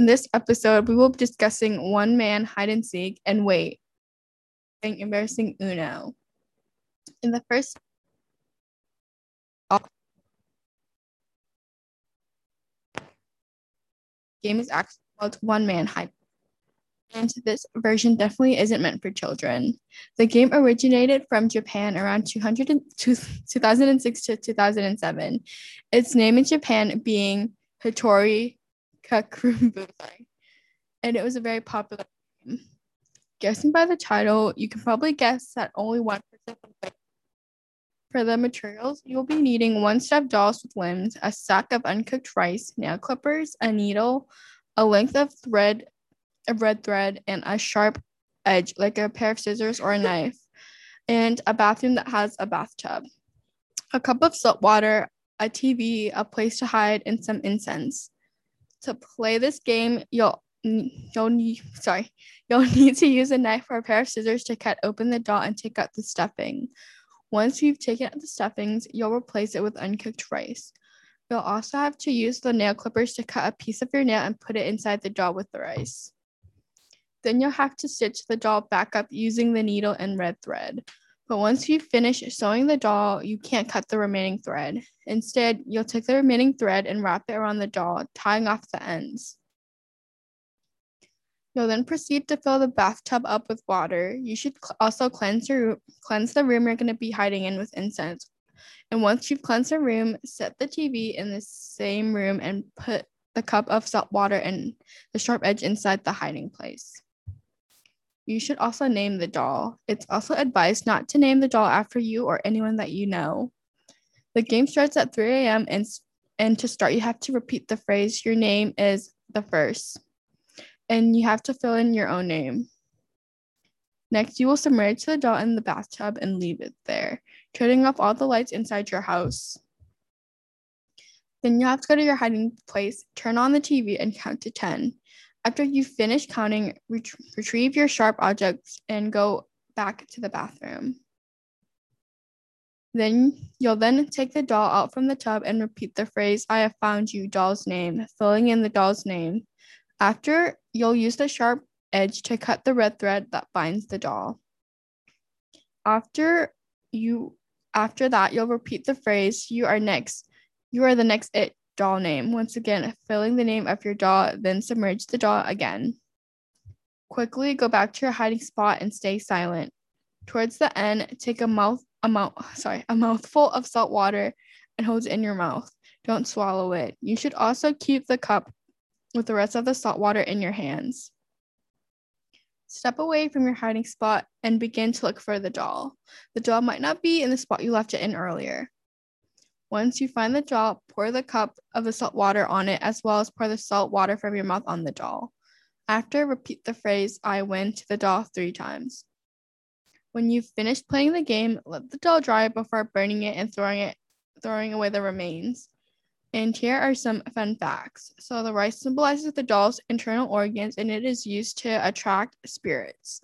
In this episode, we will be discussing one man hide and seek and wait, embarrassing Uno. In the first game is actually called One Man Hide. And this version definitely isn't meant for children. The game originated from Japan around 200 and, 2006 to 2007. Its name in Japan being Hitori Kakurenbo. And it was a very popular game. Guessing by the title, you can probably guess that only one person can play. For the materials, you'll be needing one stuffed dolls with limbs, a sack of uncooked rice, nail clippers, a needle, a length of thread of red thread, and a sharp edge, like a pair of scissors or a knife, and a bathroom that has a bathtub, a cup of salt water, a TV, a place to hide, and some incense. To play this game, you'll you'll need sorry you'll need to use a knife or a pair of scissors to cut open the doll and take out the stuffing. Once you've taken out the stuffings you'll replace it with uncooked rice. You'll also have to use the nail clippers to cut a piece of your nail and put it inside the doll with the rice. Then you'll have to stitch the doll back up using the needle and red thread but once you finish sewing the doll you can't cut the remaining thread instead you'll take the remaining thread and wrap it around the doll tying off the ends You'll then proceed to fill the bathtub up with water. You should cl- also cleanse your cleanse the room you're going to be hiding in with incense. And once you've cleansed the room, set the TV in the same room and put the cup of salt water and the sharp edge inside the hiding place. You should also name the doll. It's also advised not to name the doll after you or anyone that you know. The game starts at 3 a.m. and and to start, you have to repeat the phrase, Your name is the first and you have to fill in your own name. Next, you will submerge the doll in the bathtub and leave it there, turning off all the lights inside your house. Then you have to go to your hiding place, turn on the TV, and count to 10. After you finish counting, ret- retrieve your sharp objects and go back to the bathroom. Then you'll then take the doll out from the tub and repeat the phrase, I have found you, doll's name, filling in the doll's name. After, you'll use the sharp edge to cut the red thread that binds the doll. After you after that, you'll repeat the phrase, you are next. You are the next it doll name. Once again, filling the name of your doll, then submerge the doll again. Quickly go back to your hiding spot and stay silent. Towards the end, take a mouth a mouth sorry, a mouthful of salt water and hold it in your mouth. Don't swallow it. You should also keep the cup with the rest of the salt water in your hands. Step away from your hiding spot and begin to look for the doll. The doll might not be in the spot you left it in earlier. Once you find the doll, pour the cup of the salt water on it as well as pour the salt water from your mouth on the doll. After, repeat the phrase, I win to the doll three times. When you've finished playing the game, let the doll dry before burning it and throwing it throwing away the remains. And here are some fun facts. So, the rice symbolizes the doll's internal organs and it is used to attract spirits.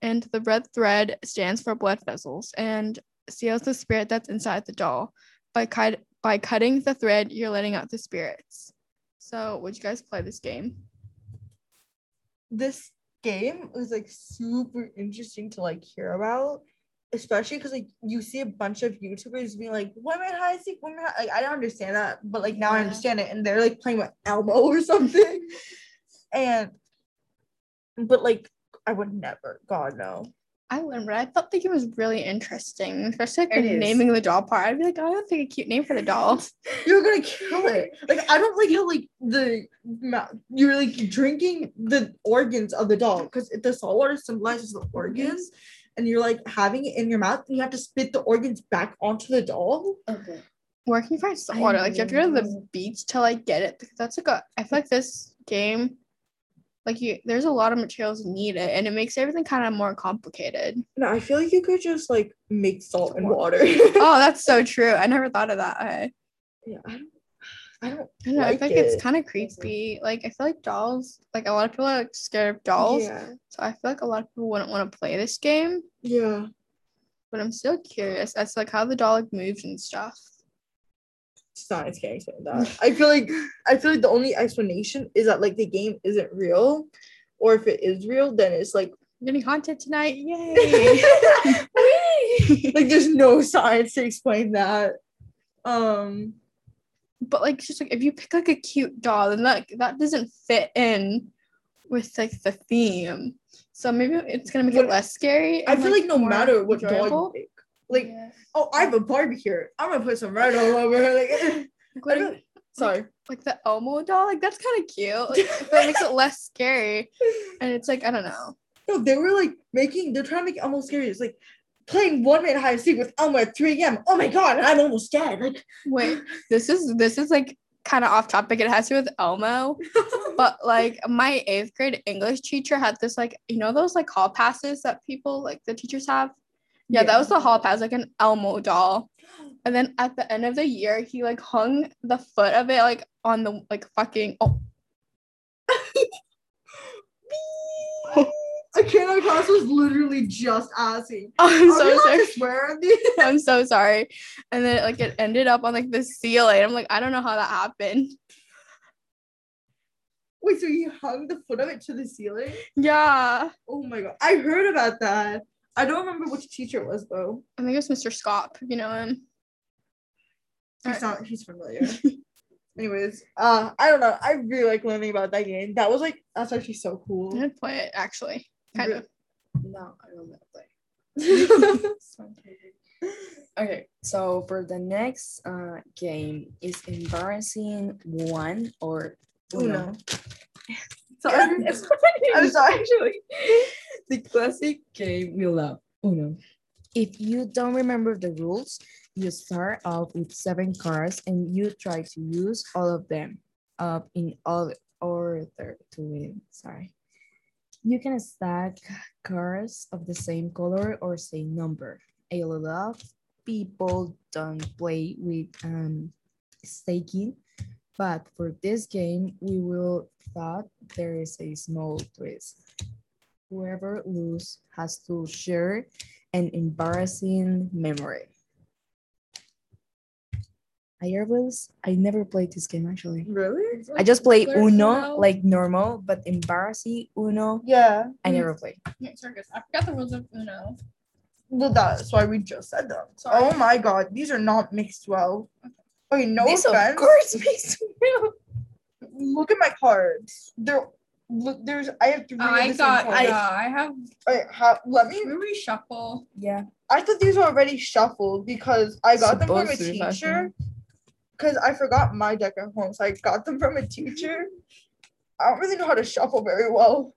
And the red thread stands for blood vessels and seals the spirit that's inside the doll. By, cut- by cutting the thread, you're letting out the spirits. So, would you guys play this game? This game was like super interesting to like hear about especially because like you see a bunch of YouTubers being like women high seek women high. like I don't understand that, but like now I understand it, and they're like playing with Elmo or something, and but like I would never, God no. I wouldn't, but I thought the game was really interesting, especially like It the naming the doll part. I'd be like, oh, I don't think a cute name for the doll. You're gonna kill it. Like I don't like how like the you're like drinking the organs of the doll because the salt water symbolizes the organs, and you're like having it in your mouth, and you have to spit the organs back onto the doll. Okay. Where can you find salt water? Like, you have to go to the beach to like get it because that's like a. I feel like this game, like you, there's a lot of materials needed, and it makes everything kind of more complicated. No, I feel like you could just like make salt and water. oh, that's so true. I never thought of that. way. yeah, I don't. I don't. I don't know. I Like feel like it's kind of creepy. Like I feel like dolls. Like a lot of people are like, scared of dolls. Yeah. So I feel like a lot of people wouldn't want to play this game. Yeah. But I'm still curious as to like how the doll like moves and stuff. Science can't explain that. I feel like I feel like the only explanation is that like the game isn't real, or if it is real, then it's like I'm getting haunted tonight. Yay. like there's no science to explain that. Um, but like just like if you pick like a cute doll, then that that doesn't fit in with like the theme. So maybe it's gonna make What- it less scary. I feel like no more matter what doll enjoyable. you pick, like Yeah. oh, I have a Barbie here. I'm gonna put some red all over her. Like, Like, what I if- don't- sorry. like the Elmo doll, like that's kind of cute. Like, that makes it less scary. And it's like I don't know. No, they were like making. They're trying to make almost scary. It's like playing one man hide and seek with Elmo at 3 a.m. Oh my god, I'm almost dead. Like, Wait, this is this is like kind of off topic. It has to do with Elmo, but like my eighth grade English teacher had this like you know those like hall passes that people like the teachers have. Yeah, that was the hall pass, like an Elmo doll. And then at the end of the year, he like hung the foot of it like on the like fucking oh I cannot class was literally just asking. I'm Are so sorry. to swear? I'm so sorry. And then like it ended up on like the ceiling. I'm like, I don't know how that happened. Wait, so he hung the foot of it to the ceiling? Yeah. Oh my god, I heard about that. I don't remember which teacher it was though. I think it's Mr. Scott, you know him. He's not. He's familiar. Anyways, uh, I don't know. I really like learning about that game. That was like that's actually so cool. Cool. gonna play it actually. Kind of. No, I don't know play. Okay, so for the next uh, game is embarrassing one or Uno. Sorry. It's I'm sorry. actually the classic game we love. Uno. If you don't remember the rules, you start off with seven cards and you try to use all of them up in all order to win. Sorry. You can stack cards of the same color or same number. A lot of people don't play with um, staking, but for this game, we will thought there is a small twist. Whoever lose has to share an embarrassing memory. I was I never played this game actually. Really? I just play Uno Uno? like normal, but embarrassing Uno Yeah. I never played. Wait, sorry. I forgot the rules of Uno. Well, that's why we just said them. Sorry. Oh my god, these are not mixed well. Okay, no this offense. of course makes me Look at my cards. They're look. There's. I have three. of I the same got. color. Yeah, I have. I have. Let me. We reshuffle. Yeah. I thought these were already shuffled because I got them from a Supposed to be teacher. Because I forgot my deck at home, so I got them from a teacher. I don't really know how to shuffle very well.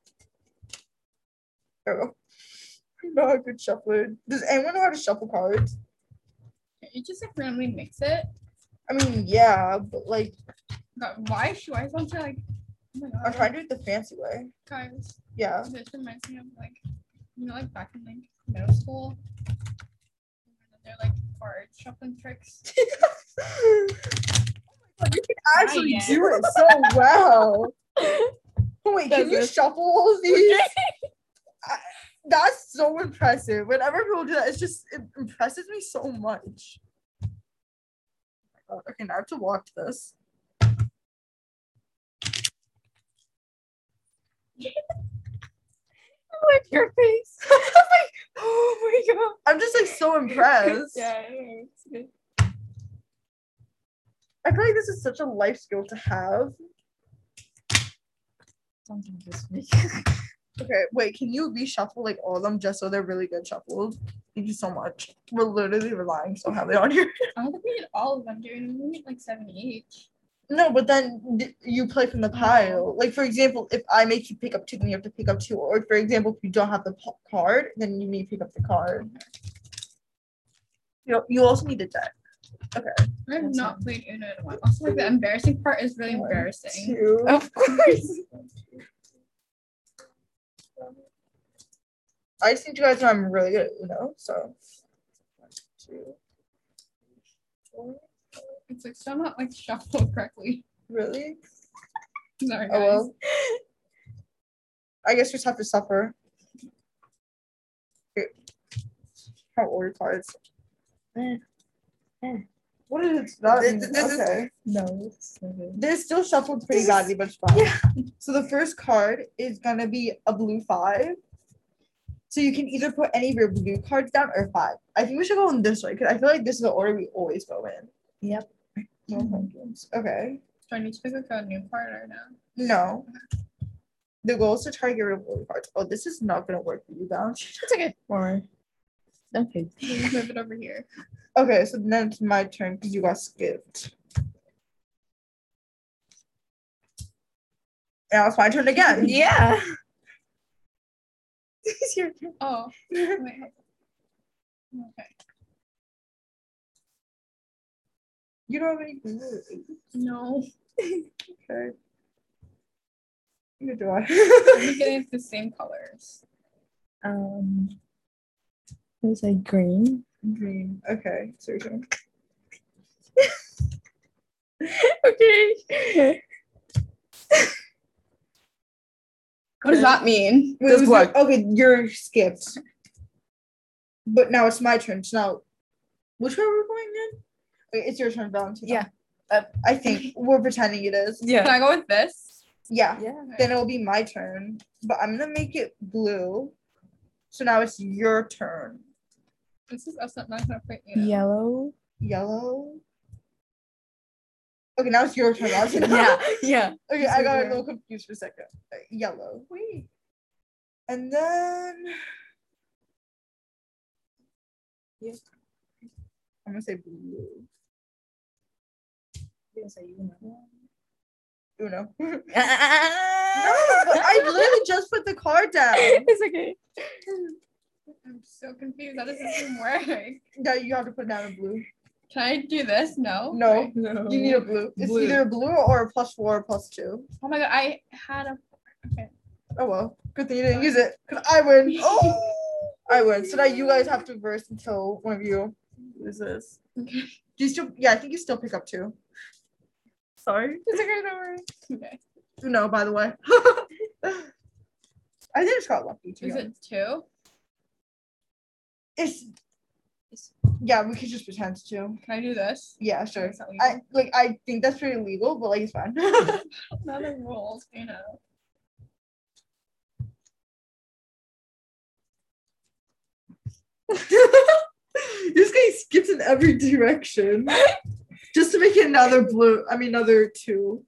There we go. I'm not a good shuffler. Does anyone know how to shuffle cards? You just like randomly mix it. I mean, yeah, but like God, why should I want to like? Oh my I'm trying to do it the fancy way. guys. Yeah. This reminds me of like, you know, like back in like middle school. And They're like card shuffling tricks. Oh you can actually do it so well. Oh, wait, can you it? shuffle all these? I- That's so impressive. Whenever people do that, it's just it impresses me so much. Oh, Okay, now I have to watch this. Oh, like your face. Oh like, oh my god. I'm just like so impressed. Yeah. I feel like this is such a life skill to have. Something just me. Okay, wait, can you reshuffle like all of them just so they're really good shuffled? Thank you so much. We're literally relying so heavily on you. I don't think we did all of them, dude. We need like seven each. No, but then d- you play from the pile. Like for example, if I make you pick up two, then you have to pick up two. Or for example, if you don't have the p- card, then you need to pick up the card. You you also need a deck. Okay. I have not fine. played Uno in a while. Also, like the embarrassing part is really One, embarrassing. Two. Of course. I just need you guys know I'm really good at Uno. So one, two, four. It's like still not like shuffled correctly. Really? Sorry, Oh well. I guess we just have to suffer. How order cards? Eh, eh. What is that? This- this is- okay. No. They're still shuffled pretty This badly, but it's fine. Yeah. So the first card is gonna be a blue five. So you can either put any of your blue cards down or five. I think we should go in this way because I feel like this is the order we always go in. Yep. No pumpkins. Okay. Do I need to pick like a new card or no? No. The goal is to try to get rid of blue cards. Oh, this is not gonna work for you, Bounce. It's okay. Or okay. Let me move it over here. Okay, so then it's my turn because you got skipped. Now it's my turn again. Yeah. It's your turn. Oh, wait. Okay. You don't have any blue. No. Okay. Neither do I. I'm getting the same colors. Um. Was like green. Green. Okay, so your turn. okay. What does that mean? Wait, Does was what? your- okay, you're skipped. But now it's my turn. So now, which way are we going in? Wait, it's your turn, Valentina. Yeah. Uh, I think we're pretending it is. Yeah. Can I go with this? Yeah. Yeah. Then it'll be my turn. But I'm gonna make it blue. So now it's your turn. This is us not not gonna put you. know. Yellow. Yellow. Okay, now it's your turn. Yeah. Yeah. Okay, I got a little confused for a second. Uh, Yellow. Wait. And then Yeah. I'm gonna say blue. You're gonna say Uno. no, but I literally just put the card down. it's okay. I'm so confused. How does this even work? No, you have to put down a blue. Can I do this? No. No, No. you need a blue. It's Blue. either a blue or a plus four or plus two. Oh my god, I had a. Okay. Oh well, good thing you didn't use it. Cause I win. Oh, I win. So now you guys have to verse until one of you loses. Okay. Do you still? Yeah, I think you still pick up two. Sorry. It's okay, don't worry. Okay. No, by the way. I think it's got lucky. To be Is it two? It's, yeah. We could just pretend to. Can I do this? Yeah, sure. Is that legal? I like. I think that's pretty legal, but like it's fine. Not the rules, you know. this guy skips in every direction just to make it another blue. I mean, another two.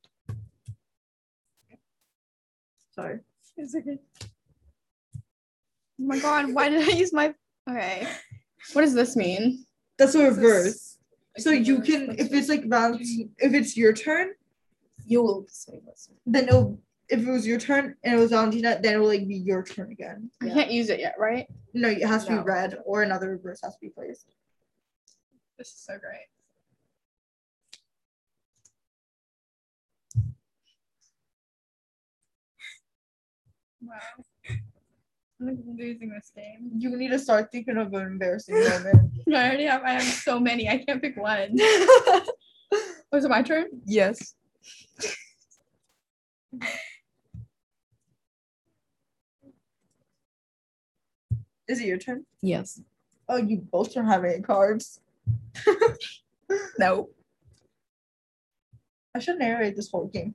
Sorry. It's okay. Oh my god, why did I use my. Okay. What does this mean? That's a This is- reverse. I So you can, if it's like Valentine, if it's your turn, You will say this. then it'll, if it was your turn and it was Valentina, then it will like be your turn again. I can't use it yet, right? No, it has to No. be red or another reverse has to be placed. This is so great. Wow. I'm losing this game. You need to start thinking of an embarrassing moment. I already have I have so many. I can't pick one. Is it my turn? Yes. Is it your turn? Yes. Oh, you both don't have any cards. No. I should narrate this whole game.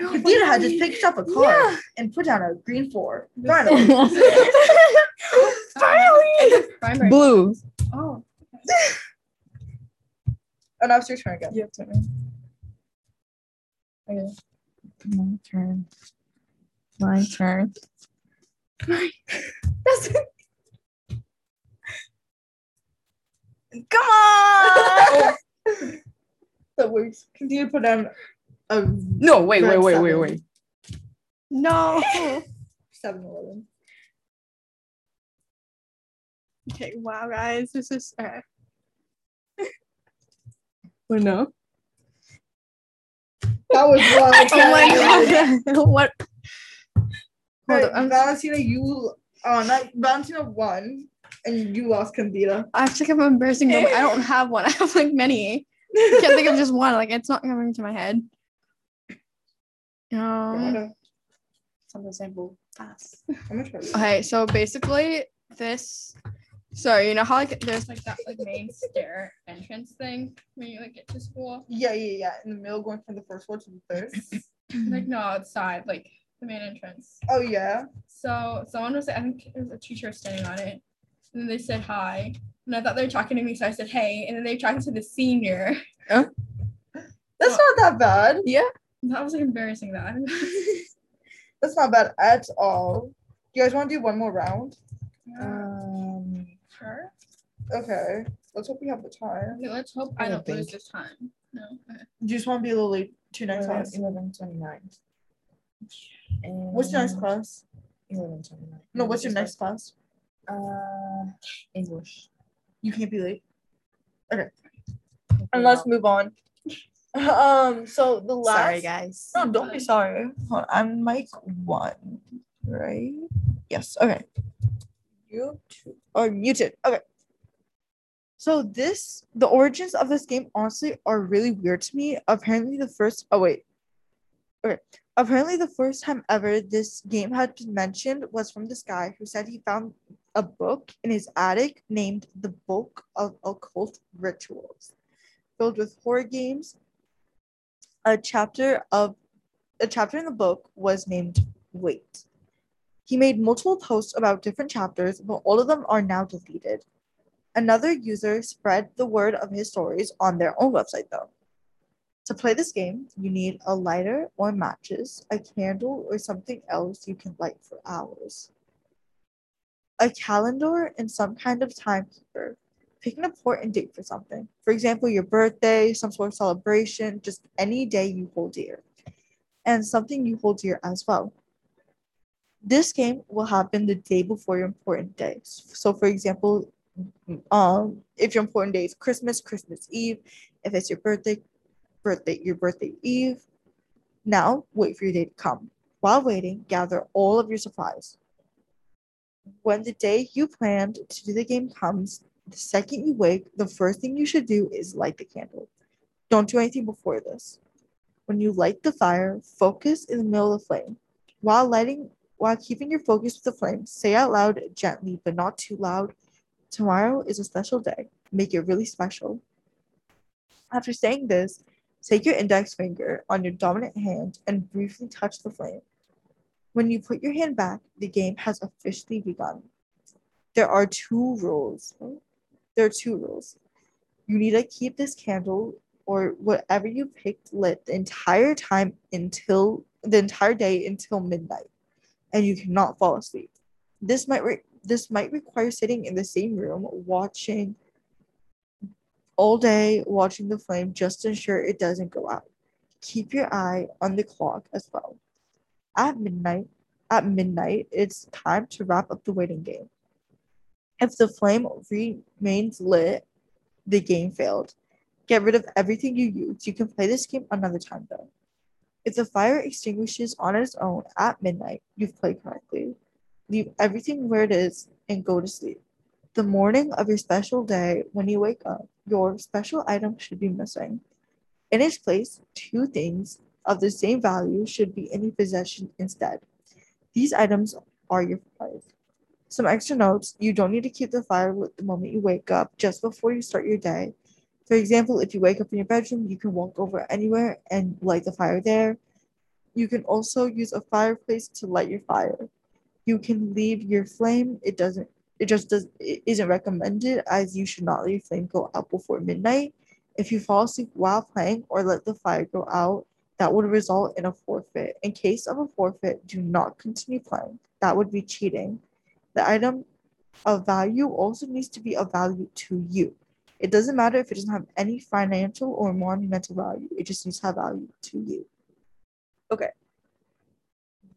Katina had just picked up a card and put down a green four. Finally. Finally. Primary. Blue. Oh. And now it's your turn again. You have to. Okay. My turn. My turn. My. That's Come on! That works. Continue to put down no, wait, wait, wait, wait, wait. No. 7 11. okay, wow guys. This is uh, Wait, no. That was wrong. Oh my god. what Hold Right, on, I'm- Valentina, you uh not Valentina won and you lost Candida. I have to think of an embarrassing moment. I don't have one. I have like many. I can't think of just one. Like it's not coming to my head. Um Something simple. Fast. I'm gonna try this. okay, so basically this so you know how like there's like that like main stair entrance thing when you like get to school. Yeah, yeah, yeah. In the middle, going from the first floor to the third. Like no outside, like the main entrance. oh yeah. So someone was I think it was a teacher standing on it. And then they said hi. And I thought they were talking to me, so I said hey. And then they were talking to the senior. That's So- not that bad. Yeah. That was like embarrassing that. That's not bad at all. Do you guys want to do one more round? Um, sure. Okay. Let's hope we have the time. Okay, let's hope I I don't don't lose this time. No. Okay. Do you just want to be a little late to next 11, class? 11, 29. And What's your next class? 11, 29. No, what's your next class? Uh, English. You can't be late. Okay, And let's move on. Um, so the last Sorry, guys. No, don't be sorry. Hold on, I'm mic one, right? Yes. Okay. You two are muted. Okay. So this, the origins of this game, honestly, are really weird to me. Apparently, the first. Oh wait. Okay. Apparently, the first time ever this game had been mentioned was from this guy who said he found a book in his attic named "The Book of Occult Rituals," filled with horror games. A chapter of a chapter in the book was named Wait. He made multiple posts about different chapters, but all of them are now deleted. Another user spread the word of his stories on their own website, though. To play this game, you need a lighter or matches, a candle, or something else you can light for hours. A calendar and some kind of timekeeper. Pick an important date for something. For example, your birthday, some sort of celebration, just any day you hold dear. And something you hold dear as well. This game will happen the day before your important day. So, for example, um, if your important day is Christmas, Christmas Eve. If it's your birthday, birthday, your birthday Eve. Now, wait for your day to come. While waiting, gather all of your supplies. When the day you planned to do the game comes, the second you wake, the first thing you should do is light the candle. Don't do anything before this. When you light the fire, focus in the middle of the flame. While lighting, while keeping your focus with the flame, say out loud gently but not too loud. Tomorrow is a special day. Make it really special. After saying this, take your index finger on your dominant hand and briefly touch the flame. When you put your hand back, the game has officially begun. There are two rules. There are two rules. You need to keep this candle or whatever you picked lit the entire time until the entire day until midnight, and you cannot fall asleep. This might re- this might require sitting in the same room watching all day, watching the flame just to ensure it doesn't go out. Keep your eye on the clock as well. At midnight, at midnight, it's time to wrap up the waiting game. If the flame remains lit, the game failed. Get rid of everything you used. You can play this game another time though. If the fire extinguishes on its own at midnight, you've played correctly. Leave everything where it is and go to sleep. The morning of your special day, when you wake up, your special item should be missing. In its place, two things of the same value should be in your possession instead. These items are your fire. Some extra notes you don't need to keep the fire lit the moment you wake up, just before you start your day. For example, if you wake up in your bedroom, you can walk over anywhere and light the fire there. You can also use a fireplace to light your fire. You can leave your flame. It doesn't. It just does. It isn't recommended as you should not let your flame go out before midnight. If you fall asleep while playing or let the fire go out, that would result in a forfeit. In case of a forfeit, do not continue playing. That would be cheating. The item of value also needs to be of value to you. It doesn't matter if it doesn't have any financial or monumental value. It just needs to have value to you. Okay.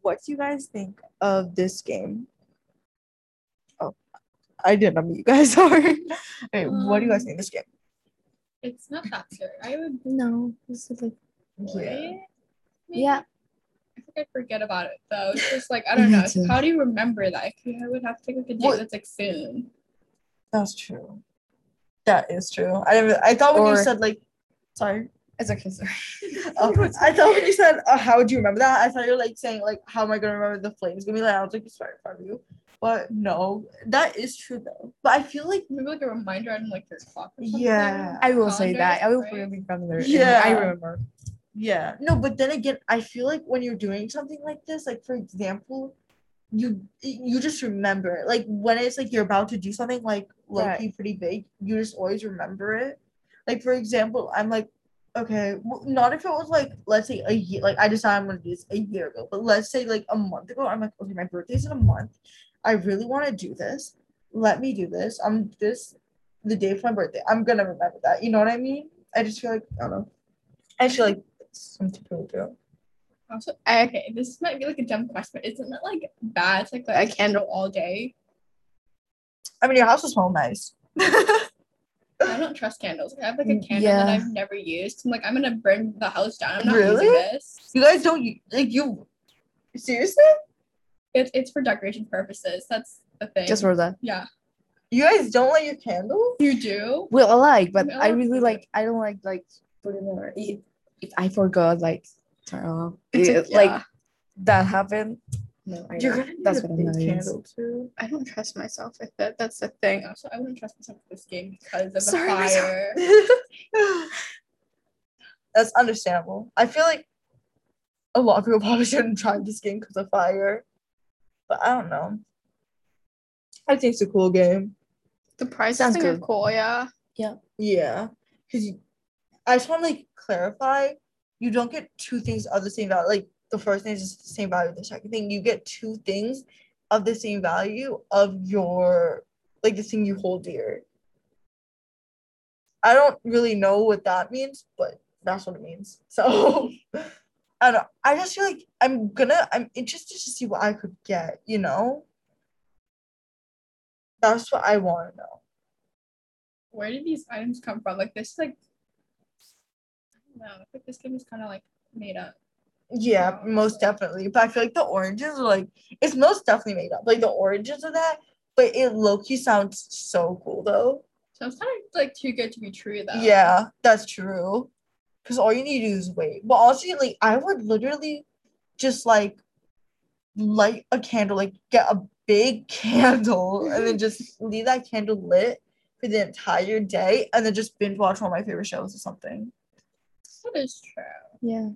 What do you guys think of this game? Oh, I didn't know who you guys are. okay, what do you guys Um, think of this game? It's not that scary. I would No, this is like play. it, Yeah. I think I forget about it though. It's just like I don't know. How do you remember that? I would have to take like a date What- that's like soon. That's true. That is true. I didn't, I thought when you said like, sorry. it's okay. Sorry. Oh, I thought when you said uh, how would you remember that? I thought you were like saying like how am I gonna remember the flames gonna be like? I was like just right in front of you. But no, that is true though. But I feel like Maybe like a reminder on like your clock or something. Yeah. I will say that. I will Calendar, put it in calendar. and Yeah. I remember. Yeah. No, but then again, I feel like when you're doing something like this, like for example, you you just remember like when it's like you're about to do something like low Right. pretty big, you just always remember it. Like for example, I'm like, okay, not if it was like let's say a year, like I decided I'm gonna do this a year ago, but let's say like a month ago, I'm like, okay, my birthday's in a month. I really want to do this. Let me do this. I'm this the day for my birthday. I'm gonna remember that. You know what I mean? I just feel like I don't know. I feel like some people do. Also, okay, this might be like a dumb question, but isn't it like bad to like light a candle all day? I mean, your house is home nice. I don't trust candles. I have like a Mm, candle that. I've never used. I'm like, I'm gonna burn the house down. I'm not Really? using this. you guys don't like you. Seriously? It's it's for decoration purposes. That's the thing. Just for that. yeah. You guys don't light your candles? You do? Well, I like, but Yeah, I really like like. I don't like like putting it. If, if I forgot, like turn off. It- like- like that happened. No, I You're don't. gonna need That's a what big candle too. I don't trust myself with it. That's the thing. Also, I wouldn't trust myself with this game because of the Sorry, myself. fire. That's understandable. I feel like a lot of people probably shouldn't try this game because of fire, but I don't know. I think it's a cool game. The price Sounds are cool, yeah. Yeah, because I just want to like clarify. You don't get two things of the same value. Like the first thing is the same value the second thing. You get two things of the same value of your like the thing you hold dear. I don't really know what that means, but that's what it means. So I don't. I just feel like I'm gonna I'm interested to see what I could get, you know? That's what I want to know. Where did these items come from? Like this, like I think this game is kind of like made up. Yeah, most definitely. But I feel like the oranges are like it's most definitely made up. Like the oranges of that, but it low key sounds so cool though. So it's kind of like too good to be true, though. Yeah, that's true. Cause all you need to do is wait. But honestly, like I would literally just like light a candle, like get a big candle and then just leave that candle lit for the entire day and then just binge watch one of my favorite shows or something. That is true. Yeah.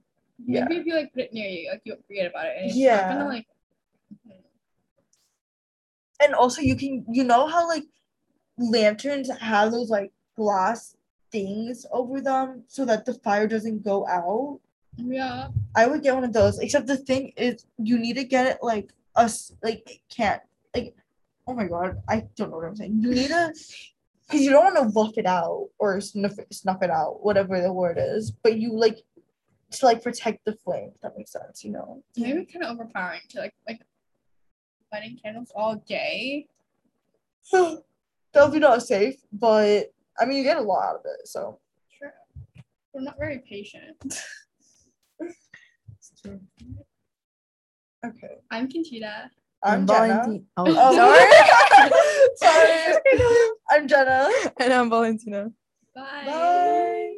Yeah. Maybe if you like put it near you, like you won't forget about it. And it's Yeah. Gonna like. Mm. and also you can you know how like lanterns have those like glass things over them so that the fire doesn't go out Yeah. i would get one of those except the thing is you need to get it like us like it can't like oh my god i don't know what i'm saying you need to because you don't want to buff it out or snuff it, snuff it out whatever the word is but you like to like protect the flame if that makes sense you know Maybe kind of overpowering to like like lighting candles all day. So that'll be not safe but i mean you get a lot out of it so True. We're not very patient. okay I'm Conchita. I'm And Jenna. Oh, Oh, sorry. sorry. I'm Jenna. and I'm Valentina. Bye. Bye.